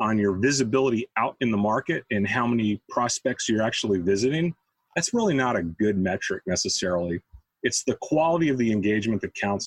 on your visibility out in the market and how many prospects you're actually visiting, that's really not a good metric necessarily. It's the quality of the engagement that counts.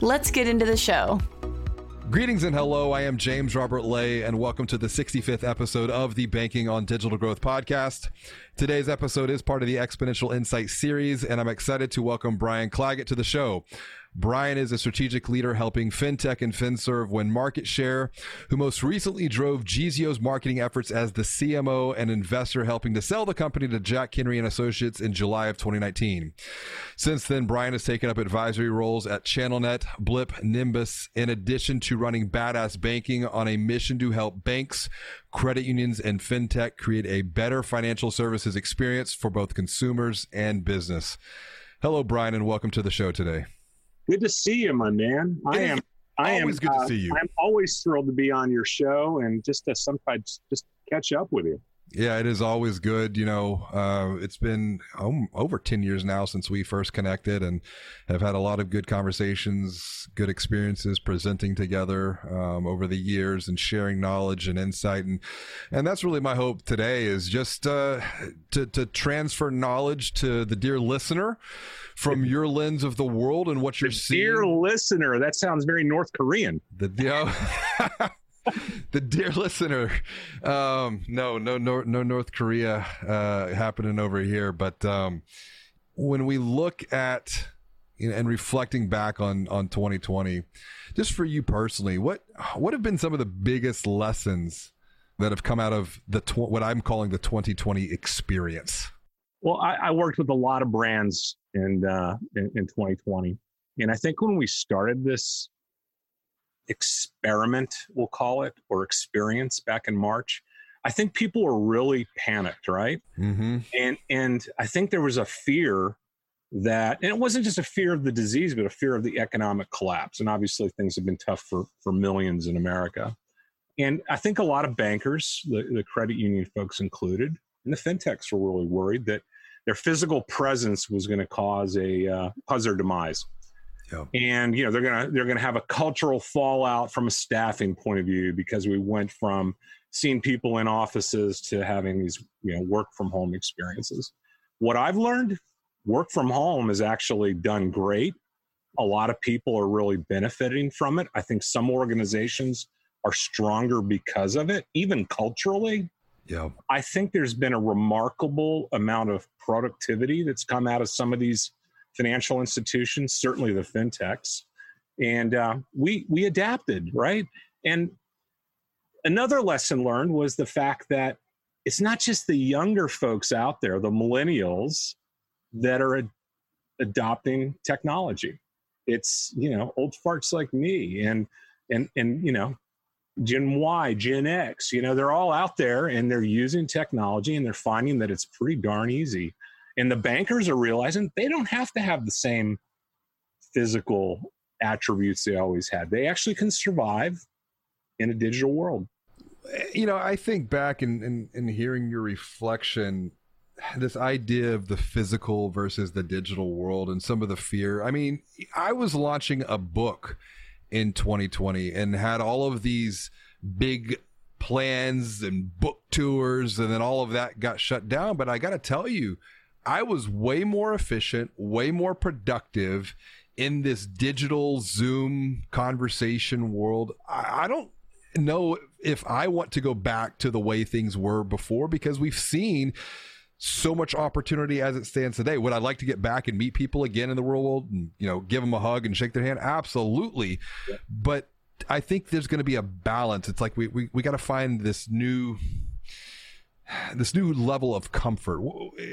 Let's get into the show. Greetings and hello. I am James Robert Lay, and welcome to the 65th episode of the Banking on Digital Growth podcast. Today's episode is part of the Exponential Insight series, and I'm excited to welcome Bryan Clagett to the show. Bryan is a strategic leader helping FinTech and FinServe win market share, who most recently drove Geezeo's marketing efforts as the CMO and investor helping to sell the company to Jack Henry and Associates in July of 2019. Since then, Bryan has taken up advisory roles at ChannelNet, Blip, Nymbus, in addition to running Badass Banking on a mission to help banks, credit unions, and FinTech create a better financial services experience for both consumers and business. Hello, Bryan, and welcome to the show today. Good to see you, my man. I am. I am. Always good to uh, see you. I'm always thrilled to be on your show and just to sometimes just catch up with you. Yeah, it is always good. You know, uh, it's been um, over 10 years now since we first connected and have had a lot of good conversations, good experiences presenting together um, over the years and sharing knowledge and insight. And, and that's really my hope today is just uh, to, to transfer knowledge to the dear listener from your lens of the world and what you're seeing. Dear listener, that sounds very North Korean. The dear. the dear listener, um, no, no, no, no North Korea uh, happening over here. But um, when we look at and reflecting back on on 2020, just for you personally, what what have been some of the biggest lessons that have come out of the tw- what I'm calling the 2020 experience? Well, I, I worked with a lot of brands in, uh, in in 2020, and I think when we started this experiment, we'll call it, or experience back in March, I think people were really panicked, right? Mm-hmm. And and I think there was a fear that, and it wasn't just a fear of the disease, but a fear of the economic collapse. And obviously, things have been tough for for millions in America. And I think a lot of bankers, the, the credit union folks included, and the fintechs were really worried that their physical presence was going to cause a uh, cause their demise. Yeah. And you know they're gonna they're gonna have a cultural fallout from a staffing point of view because we went from seeing people in offices to having these you know work from home experiences. What I've learned, work from home has actually done great. A lot of people are really benefiting from it. I think some organizations are stronger because of it, even culturally. Yeah. I think there's been a remarkable amount of productivity that's come out of some of these financial institutions, certainly the fintechs, and uh, we we adapted, right? And another lesson learned was the fact that it's not just the younger folks out there, the millennials, that are ad- adopting technology. It's you know old farts like me and and and you know Gen Y, Gen X, you know, they're all out there and they're using technology and they're finding that it's pretty darn easy and the bankers are realizing they don't have to have the same physical attributes they always had. They actually can survive in a digital world. You know, I think back and in, in, in hearing your reflection, this idea of the physical versus the digital world and some of the fear. I mean, I was launching a book in 2020 and had all of these big plans and book tours, and then all of that got shut down. But I got to tell you, I was way more efficient, way more productive in this digital Zoom conversation world. I, I don't know if I want to go back to the way things were before because we've seen so much opportunity as it stands today. Would I like to get back and meet people again in the real world and, you know, give them a hug and shake their hand? Absolutely. Yeah. But I think there's going to be a balance. It's like we, we, we got to find this new this new level of comfort.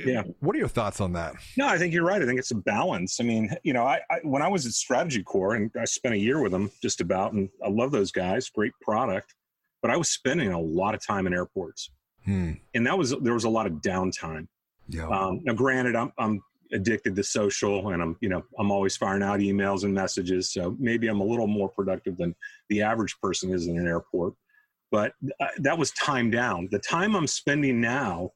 Yeah. What are your thoughts on that? No, I think you're right. I think it's a balance. I mean, you know, I, I when I was at Strategy Corps and I spent a year with them just about, and I love those guys. Great product, but I was spending a lot of time in airports, hmm. and that was there was a lot of downtime. Yeah. Um, now, granted, I'm I'm addicted to social, and I'm you know I'm always firing out emails and messages, so maybe I'm a little more productive than the average person is in an airport but uh, that was time down. The time I'm spending now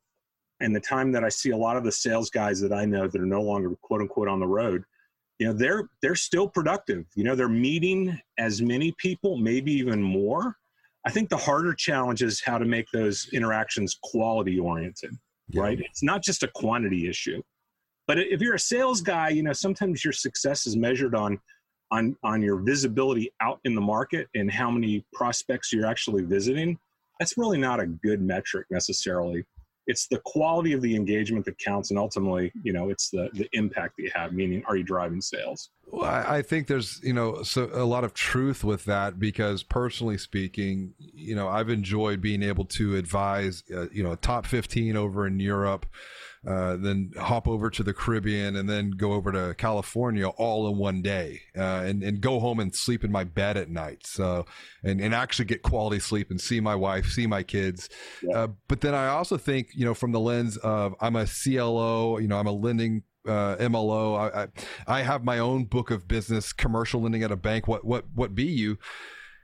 and the time that I see a lot of the sales guys that I know that are no longer quote unquote on the road, you know, they're they're still productive. You know, they're meeting as many people, maybe even more. I think the harder challenge is how to make those interactions quality oriented, yeah. right? It's not just a quantity issue. But if you're a sales guy, you know, sometimes your success is measured on on on your visibility out in the market and how many prospects you're actually visiting that's really not a good metric necessarily. It's the quality of the engagement that counts and ultimately you know it's the the impact that you have meaning are you driving sales? Well, I, think there's you know so a lot of truth with that because personally speaking you know i've enjoyed being able to advise uh, you know top 15 over in europe uh, then hop over to the Caribbean, and then go over to California all in one day, uh, and and go home and sleep in my bed at night. So and and actually get quality sleep and see my wife, see my kids. Yeah. Uh, but then I also think you know from the lens of I'm a CLO, you know I'm a lending uh, MLO. I, I, I have my own book of business, commercial lending at a bank. What what what be you?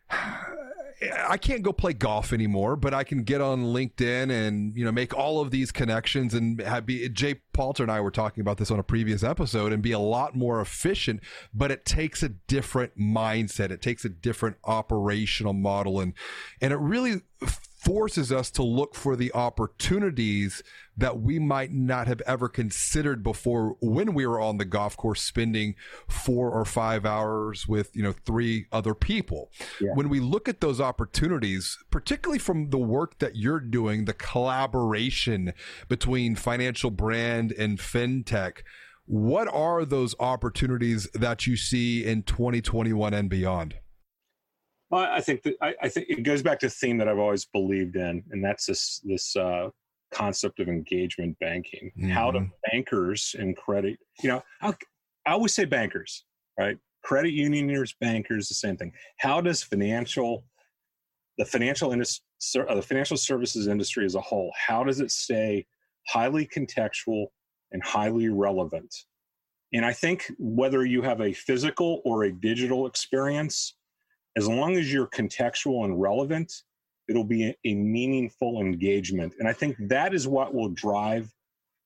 I can't go play golf anymore, but I can get on LinkedIn and you know make all of these connections and have be. Jay Palter and I were talking about this on a previous episode and be a lot more efficient. But it takes a different mindset. It takes a different operational model, and and it really forces us to look for the opportunities that we might not have ever considered before when we were on the golf course spending four or five hours with you know three other people yeah. when we look at those opportunities particularly from the work that you're doing the collaboration between financial brand and fintech what are those opportunities that you see in 2021 and beyond well, I think that I, I, think it goes back to the theme that I've always believed in, and that's this this uh, concept of engagement banking. Mm-hmm. How do bankers and credit, you know, I, I always say bankers, right? Credit unions, bankers, the same thing. How does financial, the financial industry, uh, the financial services industry as a whole, how does it stay highly contextual and highly relevant? And I think whether you have a physical or a digital experience, as long as you're contextual and relevant, it'll be a, meaningful engagement. And I think that is what will drive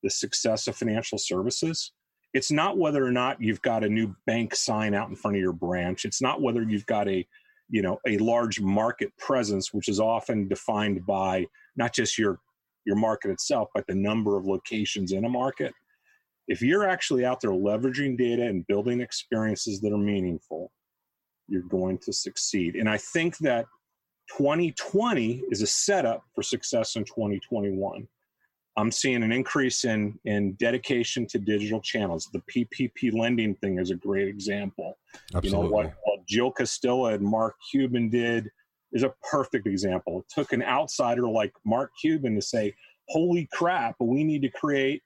the success of financial services. It's not whether or not you've got a new bank sign out in front of your branch. It's not whether you've got a you know a large market presence which is often defined by not just your your market itself but the number of locations in a market if you're actually out there leveraging data and building experiences that are meaningful you're going to succeed and i think that 2020 is a setup for success in 2021. I'm seeing an increase in in dedication to digital channels. The PPP lending thing is a great example. Absolutely. You know what, what uh, Jill Castilla and Mark Cuban did is a perfect example. It took an outsider like Mark Cuban to say, "Holy crap, we need to create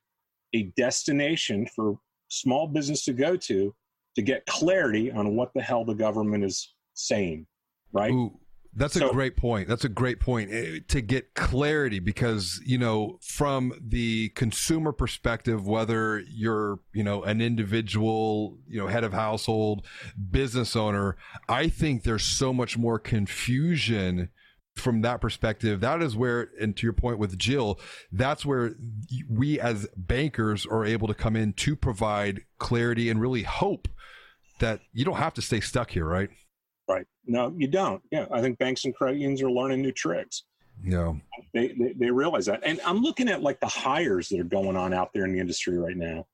a destination for small business to go to to get clarity on what the hell the government is saying." Right? Ooh that's so, a great point. That's a great point eh, to get clarity because, you know, from the consumer perspective, whether you're, you know, an individual, you know, head of household, business owner, I think there's so much more confusion from that perspective. That is where, and to your point with Jill, that's where we as bankers are able to come in to provide clarity and really hope that you don't have to stay stuck here, right? Right. No, you don't. Yeah, I think banks and credit unions are learning new tricks. No, they, they, they realize that, and I'm looking at like the hires that are going on out there in the industry right now,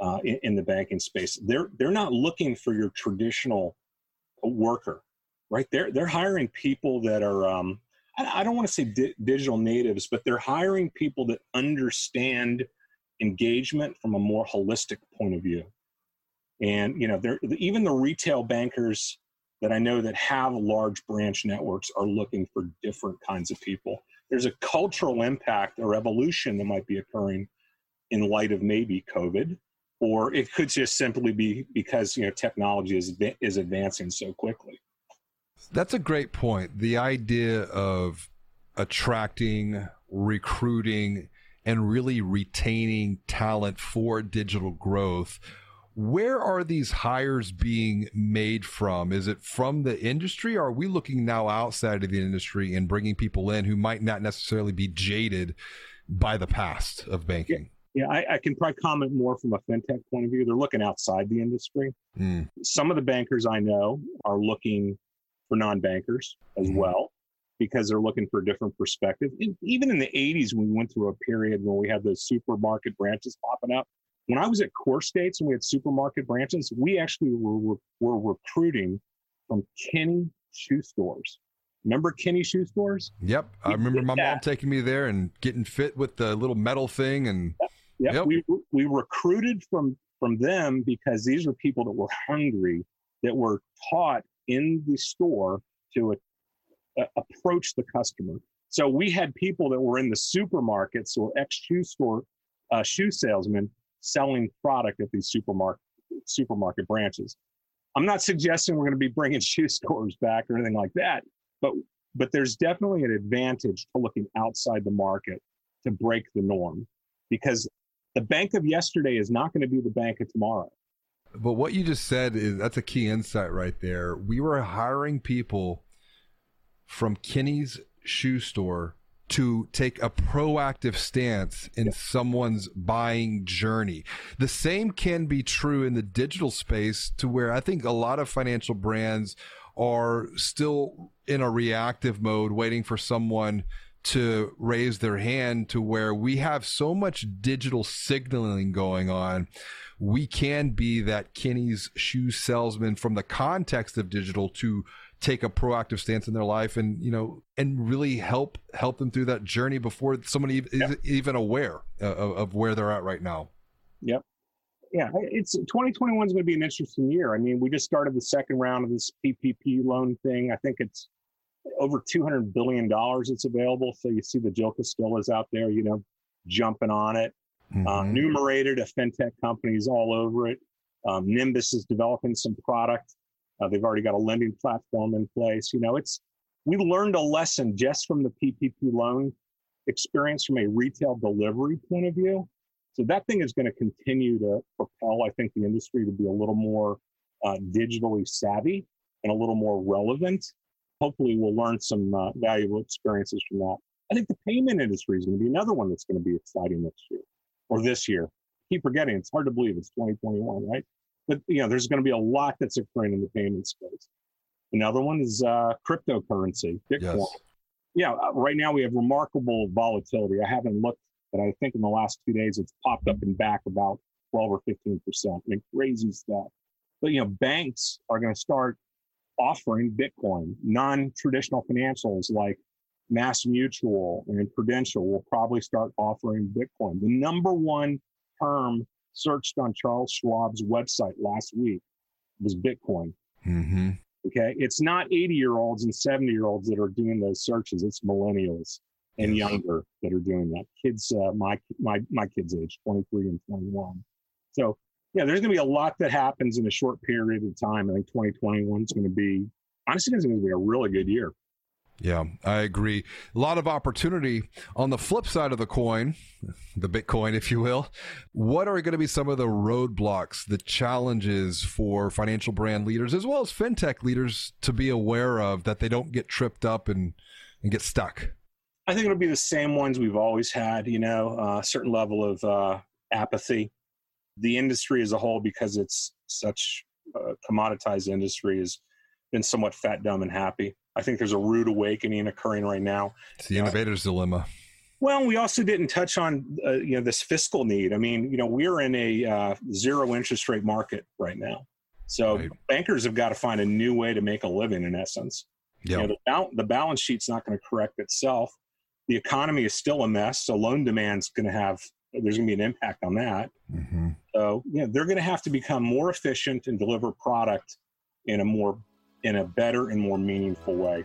uh, in, in, the banking space. They're they're not looking for your traditional worker, right? They're they're hiring people that are um, I, I don't want to say di- digital natives, but they're hiring people that understand engagement from a more holistic point of view. And you know, even the retail bankers that I know that have large branch networks are looking for different kinds of people. there's a cultural impact or evolution that might be occurring in light of maybe COVID, or it could just simply be because you know technology is is advancing so quickly. That's a great point. The idea of attracting, recruiting, and really retaining talent for digital growth. Where are these hires being made from? Is it from the industry? Or are we looking now outside of the industry and bringing people in who might not necessarily be jaded by the past of banking? Yeah, I, I, can probably comment more from a fintech point of view. They're looking outside the industry. Mm. Some of the bankers I know are looking for non-bankers as mm. well because they're looking for a different perspective. And even in the 80s, when we went through a period when we had those supermarket branches popping up, when I was at Core States and we had supermarket branches, we actually were, were recruiting from Kinney shoe stores. Remember Kinney shoe stores? Yep. We I remember my that. mom taking me there and getting fit with the little metal thing and yep. Yep. yep. We we recruited from from them because these were people that were hungry that were taught in the store to uh, approach the customer. So we had people that were in the supermarkets or ex shoe store uh, shoe salesmen selling product at these supermarket supermarket branches. I'm not suggesting we're going to be bringing shoe stores back or anything like that, but but there's definitely an advantage to looking outside the market to break the norm because the bank of yesterday is not going to be the bank of tomorrow. But what you just said is that's a key insight right there. We were hiring people from Kinney's shoe store to take a proactive stance in someone's buying journey. The same can be true in the digital space to where I think a lot of financial brands are still in a reactive mode waiting for someone to raise their hand to where we have so much digital signaling going on. We can be that Kinney's shoe salesman from the context of digital to take a proactive stance in their life and you know and really help help them through that journey before somebody is even aware of, of, where they're at right now. Yep. Yeah it's 2021 is going to be an interesting year. I mean we just started the second round of this ppp loan thing. I think it's over 200 billion dollars it's available so you see the joker still is out there you know jumping on it. Mm-hmm. uh, numerated a fintech companies all over it. Um, Nymbus is developing some product uh, they've already got a lending platform in place. You know, it's we learned a lesson just from the PPP loan experience from a retail delivery point of view. So that thing is going to continue to propel, I think, the industry to be a little more uh, digitally savvy and a little more relevant. Hopefully, we'll learn some uh, valuable experiences from that. I think the payment industry is going to be another one that's going to be exciting next year or this year. keep forgetting, it's hard to believe it's 2021, right? But you know, there's going to be a lot that's occurring in the payment space. Another one is uh, cryptocurrency, Bitcoin. Yes. Yeah, uh, right now we have remarkable volatility. I haven't looked, but I think in the last two days it's popped up and back about 12 or 15 percent. I mean, crazy stuff. But you know, banks are going to start offering Bitcoin. Non-traditional financials like Mass Mutual and Prudential will probably start offering Bitcoin. The number one term searched on Charles Schwab's website last week was Bitcoin. Mm-hmm. Okay. It's not 80 year olds and 70 year olds that are doing those searches. It's millennials and yes. younger that are doing that. Kids, uh, my, my, my kids' age, 23 and 21. So, yeah, there's going to be a lot that happens in a short period of time. I think 2021 is going to be, honestly, it's going to be a really good year. Yeah, I agree. A lot of opportunity. On the flip side of the coin, the Bitcoin, if you will, what are going to be some of the roadblocks, the challenges for financial brand leaders as well as fintech leaders to be aware of that they don't get tripped up and, and get stuck? I think it'll be the same ones we've always had, you know, a uh, certain level of uh, apathy. The industry as a whole, because it's such a commoditized industry, has been somewhat fat, dumb, and happy I think there's a rude awakening occurring right now. It's the innovator's uh, dilemma. Well, we also didn't touch on uh, you know this fiscal need. I mean, you know, we're in a uh, zero interest rate market right now, so right. bankers have got to find a new way to make a living. In essence, yeah. You know, the, bal- the balance sheet's not going to correct itself. The economy is still a mess, so loan demand's going to have there's going to be an impact on that. Mm-hmm. So, you know, they're going to have to become more efficient and deliver product in a more in a better and more meaningful way.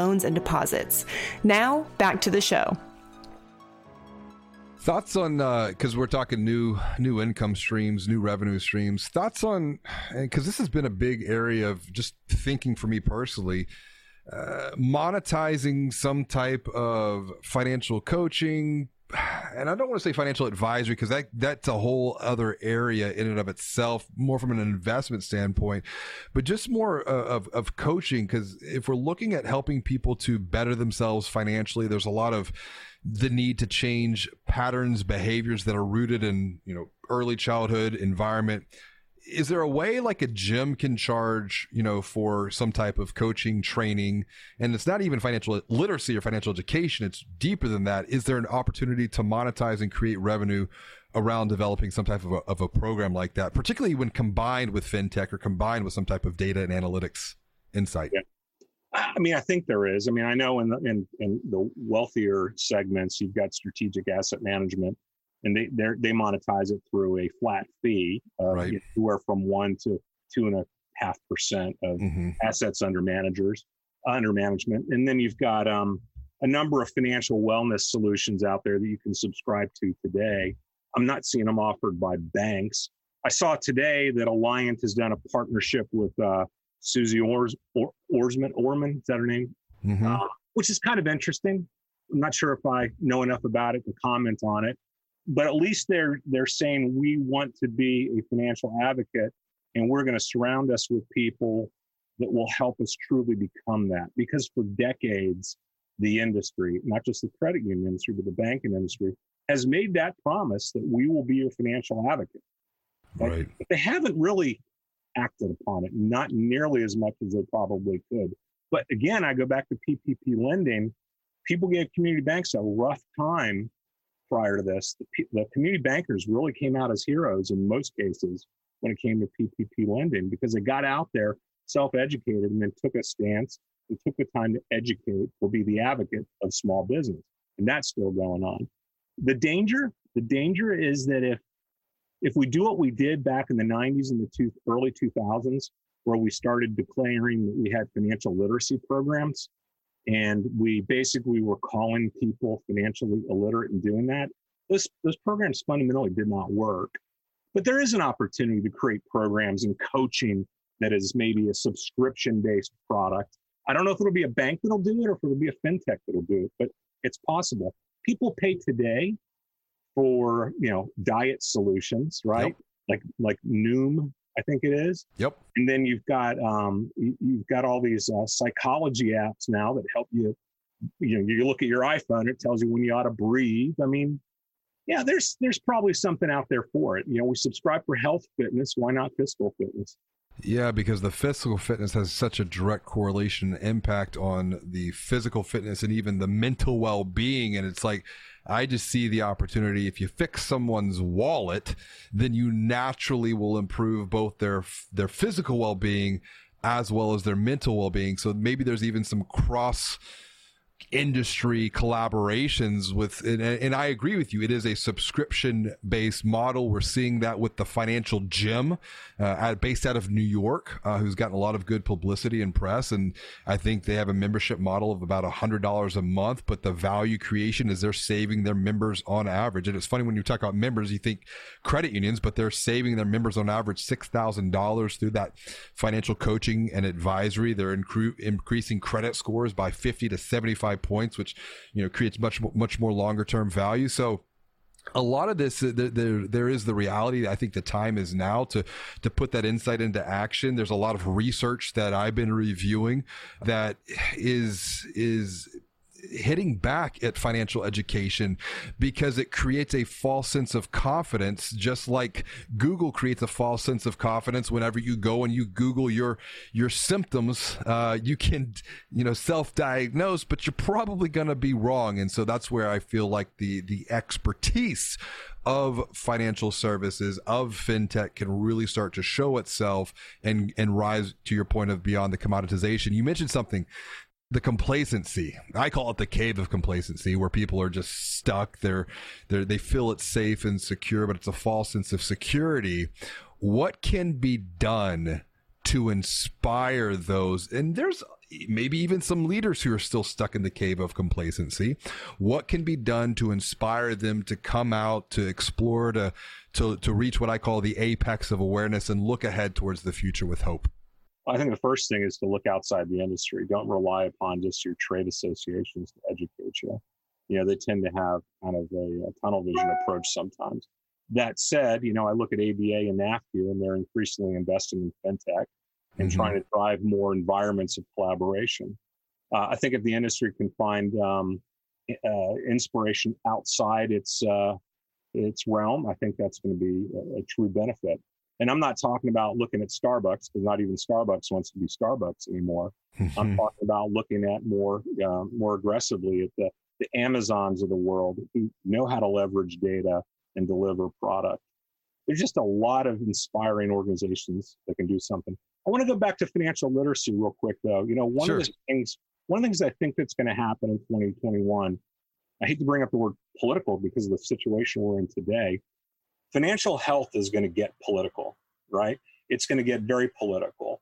loans and deposits. Now, back to the show. Thoughts on because uh, we're talking new new income streams, new revenue streams. Thoughts on because this has been a big area of just thinking for me personally. Uh, monetizing some type of financial coaching, and I don't want to say financial advisory because that that's a whole other area in and of itself, more from an investment standpoint, but just more uh, of of coaching. Because if we're looking at helping people to better themselves financially, there's a lot of the need to change patterns, behaviors that are rooted in you know early childhood environment is there a way like a gym can charge, you know, for some type of coaching training? And it's not even financial literacy or financial education, it's deeper than that. Is there an opportunity to monetize and create revenue around developing some type of a, of a program like that, particularly when combined with fintech or combined with some type of data and analytics insight? Yeah. I mean, I think there is. I mean, I know in the, in, in the wealthier segments, you've got strategic asset management and they they monetize it through a flat fee of right. anywhere from one to two and a half percent of mm-hmm. assets under managers under management, and then you've got um, a number of financial wellness solutions out there that you can subscribe to today. I'm not seeing them offered by banks. I saw today that Alliant has done a partnership with uh, Susie Ors, or, Orsman. Orman, is that her name? Mm-hmm. Uh, which is kind of interesting. I'm not sure if I know enough about it to comment on it but at least they're they're saying we want to be a financial advocate and we're going to surround us with people that will help us truly become that. Because for decades the industry not just the credit union industry but the banking industry has made that promise that we will be your financial advocate. Right. but they haven't really acted upon it not nearly as much as they probably could. But again i go back to ppp lending. People gave community banks a rough time prior to this, the, the community bankers really came out as heroes in most cases when it came to PPP lending because they got out there, self-educated, and then took a stance and took the time to educate or be the advocate of small business, and that's still going on. The danger, the danger is that if if we do what we did back in the 90s and the two, early 2000s, where we started declaring that we had financial literacy programs, and we basically were calling people financially illiterate and doing that. Those, those programs fundamentally did not work. But there is an opportunity to create programs and coaching that is maybe a subscription based product. I don't know if it'll be a bank that'll do it or if it'll be a fintech that'll do it, but it's possible. People pay today for you know diet solutions, right? Yep. Like like Noom I think it is. Yep. And then you've got um, you've got all these uh, psychology apps now that help you. You know, you look at your iPhone, it tells you when you ought to breathe. I mean, yeah, there's there's probably something out there for it. You know, we subscribe for health fitness. Why not physical fitness? Yeah, because the physical fitness has such a direct correlation impact on the physical fitness and even the mental well being. And it's like I just see the opportunity. If you fix someone's wallet, then you naturally will improve both their their physical well being as well as their mental well being. So maybe there's even some cross industry collaborations with and, and, i agree with you it is a subscription based model. We're seeing that with the financial gym uh, based out of new york uh, who's gotten a lot of good publicity and press and i think they have a membership model of about a $100 a month but the value creation is they're saving their members on average. And it's funny when you talk about members you think credit unions but they're saving their members on average $6000 through that financial coaching and advisory. They're incre- increasing credit scores by 50 to 75 points, which you know creates much much more longer term value. So a lot of this there, there is the reality i think the time is now to to put that insight into action there's a lot of research that i've been reviewing that is is hitting back at financial education because it creates a false sense of confidence just like google creates a false sense of confidence whenever you go and you google your your symptoms. Uh, you can you know self-diagnose but you're probably going to be wrong. And so that's where i feel like the the expertise of financial services of fintech can really start to show itself and and rise to your point of beyond the commoditization. You mentioned something the complacency. I call it the cave of complacency where people are just stuck. They're, they're, they feel it's safe and secure, but it's a false sense of security. What can be done to inspire those? And there's maybe even some leaders who are still stuck in the cave of complacency. What can be done to inspire them to come out, to explore, to, to, to reach what I call the apex of awareness and look ahead towards the future with hope? I think the first thing is to look outside the industry. Don't rely upon just your trade associations to educate you. You know, they tend to have kind of a, a tunnel vision approach sometimes. That said, you know, I look at ABA and NAFCU, and they're increasingly investing in fintech and mm-hmm. trying to drive more environments of collaboration. Uh, I think if the industry can find um, uh, inspiration outside its uh, its realm, I think that's going to be a, a true benefit. And I'm not talking about looking at Starbucks because not even Starbucks wants to be Starbucks anymore. I'm mm-hmm. talking about looking at more uh, more aggressively at the, the Amazons of the world who know how to leverage data and deliver product. There's just a lot of inspiring organizations that can do something. I want to go back to financial literacy real quick, though. You know, one sure. of the things one of the things I think that's going to happen in 2021. I hate to bring up the word political because of the situation we're in today, financial health is going to get political, right? It's going to get very political.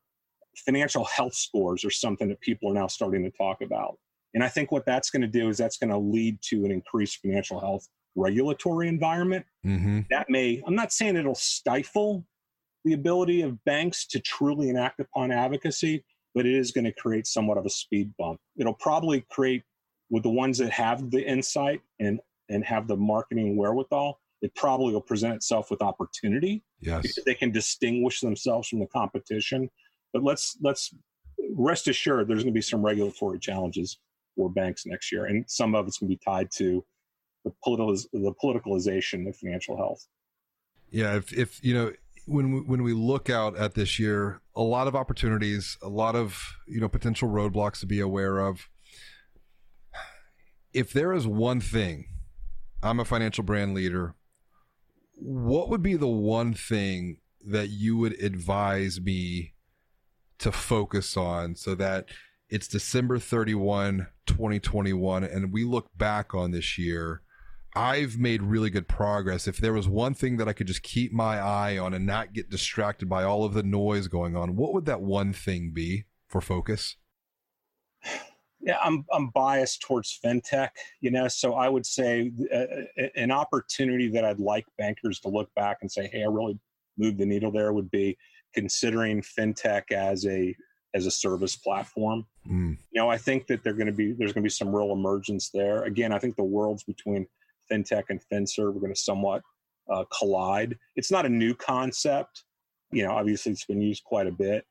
Financial health scores are something that people are now starting to talk about. And I think what that's going to do is that's going to lead to an increased financial health regulatory environment. Mm-hmm. That may, I'm not saying it'll stifle the ability of banks to truly enact upon advocacy, but it is going to create somewhat of a speed bump. It'll probably create with the ones that have the insight and and have the marketing wherewithal, it probably will present itself with opportunity yes. because they can distinguish themselves from the competition. But let's let's rest assured there's going to be some regulatory challenges for banks next year, and some of it's going to be tied to the political the politicalization of financial health. Yeah, if if you know when we, when we look out at this year, a lot of opportunities, a lot of you know potential roadblocks to be aware of. If there is one thing, I'm a financial brand leader what would be the one thing that you would advise me to focus on so that it's December 31, 2021, and we look back on this year? I've made really good progress. If there was one thing that I could just keep my eye on and not get distracted by all of the noise going on, what would that one thing be for focus? Yeah, I'm I'm biased towards fintech, you know. So I would say uh, an opportunity that I'd like bankers to look back and say, "Hey, I really moved the needle there." Would be considering fintech as a as a service platform. Mm. You know, I think that they're going to be there's going to be some real emergence there. Again, I think the worlds between fintech and finserv are going to somewhat uh, collide. It's not a new concept. You know, obviously it's been used quite a bit.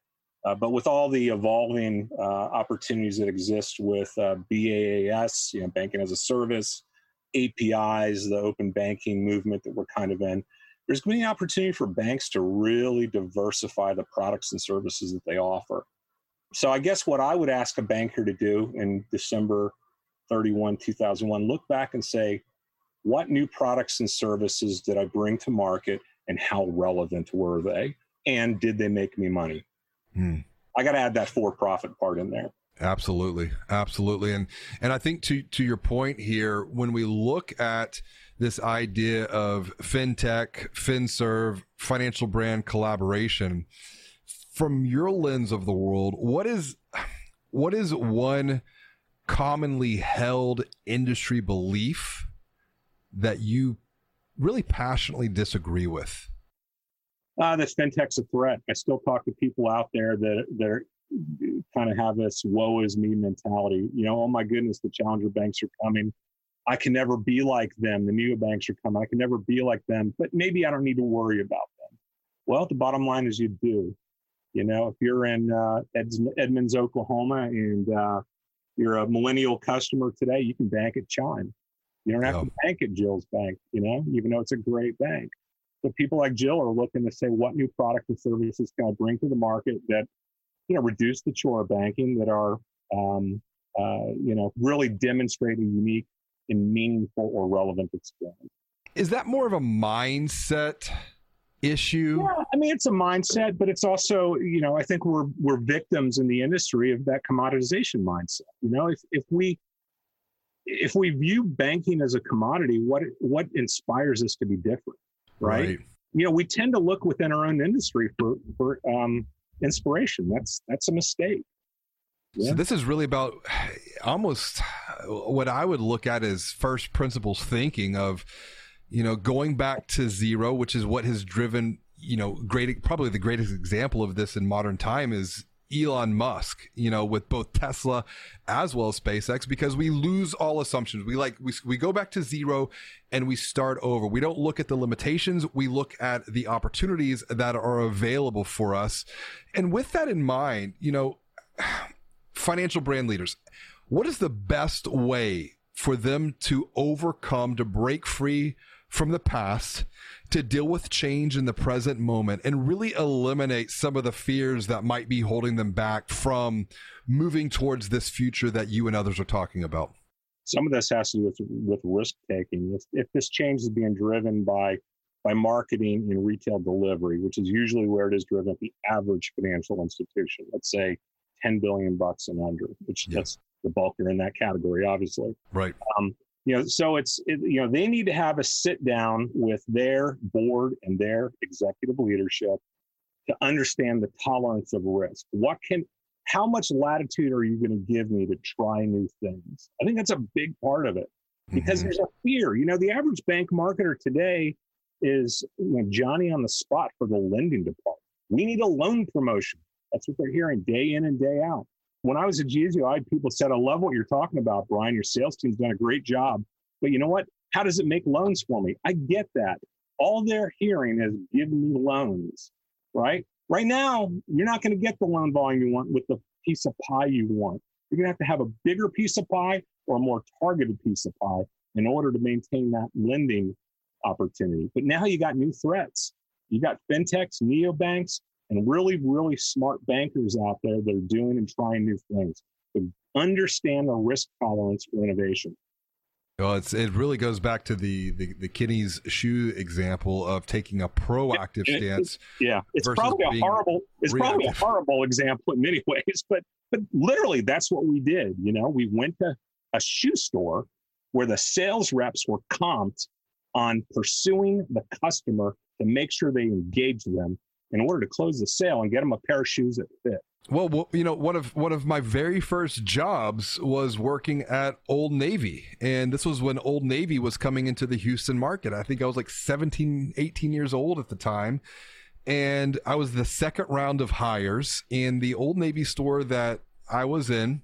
Uh, but with all the evolving uh, opportunities that exist with uh, BaaS, you know, banking as a service, APIs, the open banking movement that we're kind of in, there's going to be an opportunity for banks to really diversify the products and services that they offer. So I guess what I would ask a banker to do in December 31, 2001, look back and say, what new products and services did I bring to market and how relevant were they? And did they make me money? Mm. I got to add that for profit part in there. Absolutely, absolutely, and and I think to to your point here, when we look at this idea of fintech, finserve, financial brand collaboration, from your lens of the world, what is what is one commonly held industry belief that you really passionately disagree with? Uh, this fintech's a threat. I still talk to people out there that that kind of have this woe is me mentality. You know, oh my goodness, the challenger banks are coming. I can never be like them. The neobanks are coming. I can never be like them, but maybe I don't need to worry about them. Well, the bottom line is you do. You know, if you're in uh, Edmonds, Oklahoma, and uh, you're a millennial customer today, you can bank at Chime. You don't have oh. to bank at Jill's Bank, you know, even though it's a great bank. But people like Jill are looking to say, what new product and services can I bring to the market that you know, reduce the chore of banking that are, um, uh, you know, really demonstrate a unique and meaningful or relevant experience. Is that more of a mindset issue? Yeah, I mean, it's a mindset, but it's also, you know, I think we're we're victims in the industry of that commoditization mindset. You know, if if we if we view banking as a commodity, what what inspires us to be different, right? right. You know, we tend to look within our own industry for for um, inspiration. That's that's a mistake. Yeah. So this is really about almost what I would look at as first principles thinking of, you know, going back to zero, which is what has driven, you know, great probably the greatest example of this in modern time is Elon Musk, you know, with both Tesla as well as SpaceX, because we lose all assumptions. We like, we, we go back to zero and we start over. We don't look at the limitations. We look at the opportunities that are available for us. And with that in mind, you know, financial brand leaders, what is the best way for them to overcome, to break free from the past to deal with change in the present moment and really eliminate some of the fears that might be holding them back from moving towards this future that you and others are talking about? Some of this has to do with, with risk taking. If, if this change is being driven by by marketing and retail delivery, which is usually where it is driven at the average financial institution, let's say 10 billion bucks and under, which yeah. that's the bulk are in that category, obviously. Right. Um, you know so it's it, you know they need to have a sit down with their board and their executive leadership to understand the tolerance of risk. What can how much latitude are you going to give me to try new things? I think that's a big part of it. Because mm-hmm. there's a fear you know the average bank marketer today is you know, johnny on the spot for the lending department. We need a loan promotion. That's what they're hearing day in and day out when I was at Geezeo, I had people said, I love what you're talking about, Bryan. Your sales team's done a great job. But you know what? How does it make loans for me? I get that. All they're hearing is give me loans, right? Right now, you're not going to get the loan volume you want with the piece of pie you want. You're going to have to have a bigger piece of pie or a more targeted piece of pie in order to maintain that lending opportunity. But now you got new threats. You got fintechs, neobanks, and really, really smart bankers out there that are doing and trying new things. To understand the risk tolerance for innovation. Well, it's it really goes back to the the, the Kinney's shoe example of taking a proactive it, stance. Yeah, it's probably a horrible it's reactive. probably a horrible example in many ways, but but literally that's what we did. You know, we went to a shoe store where the sales reps were comped on pursuing the customer to make sure they engage them in order to close the sale and get them a pair of shoes that fit. Well, you know, one of one of my very first jobs was working at Old Navy, and this was when Old Navy was coming into the Houston market. I think I was like 17, 18 years old at the time, and I was the second round of hires in the Old Navy store that I was in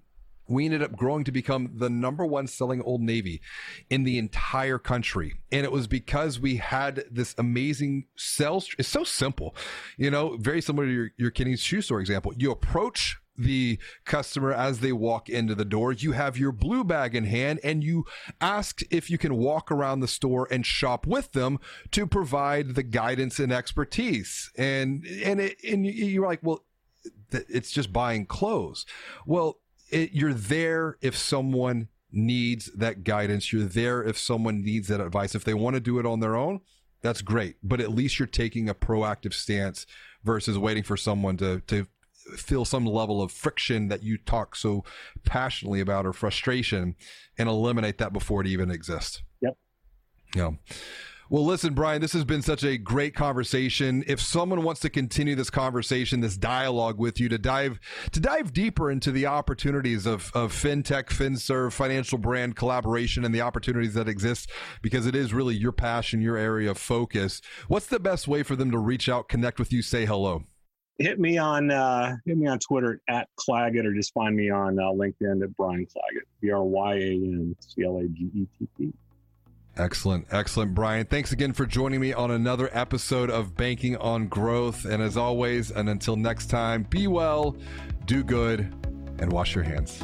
we ended up growing to become the number one selling Old Navy in the entire country. And it was because we had this amazing sales. It's so simple, you know, very similar to your, your Kinney's shoe store example. You approach the customer as they walk into the door. You have your blue bag in hand and you ask if you can walk around the store and shop with them to provide the guidance and expertise. And, and, it, and you're like, well, it's just buying clothes. Well, it, you're there if someone needs that guidance. You're there if someone needs that advice. If they want to do it on their own, that's great. But at least you're taking a proactive stance versus waiting for someone to to feel some level of friction that you talk so passionately about or frustration and eliminate that before it even exists. Yep. Yeah. Well, listen, Bryan, this has been such a great conversation. If someone wants to continue this conversation, this dialogue with you to dive to dive deeper into the opportunities of, of fintech, finserv, financial brand collaboration and the opportunities that exist, because it is really your passion, your area of focus, what's the best way for them to reach out, connect with you, say hello? Hit me on uh, hit me on Twitter at Clagett or just find me on uh, LinkedIn at Bryan Clagett. B R Y A N C L A G E T T. Excellent. Excellent, Bryan. Thanks again for joining me on another episode of Banking on Growth. And as always, and until next time, be well, do good, and wash your hands.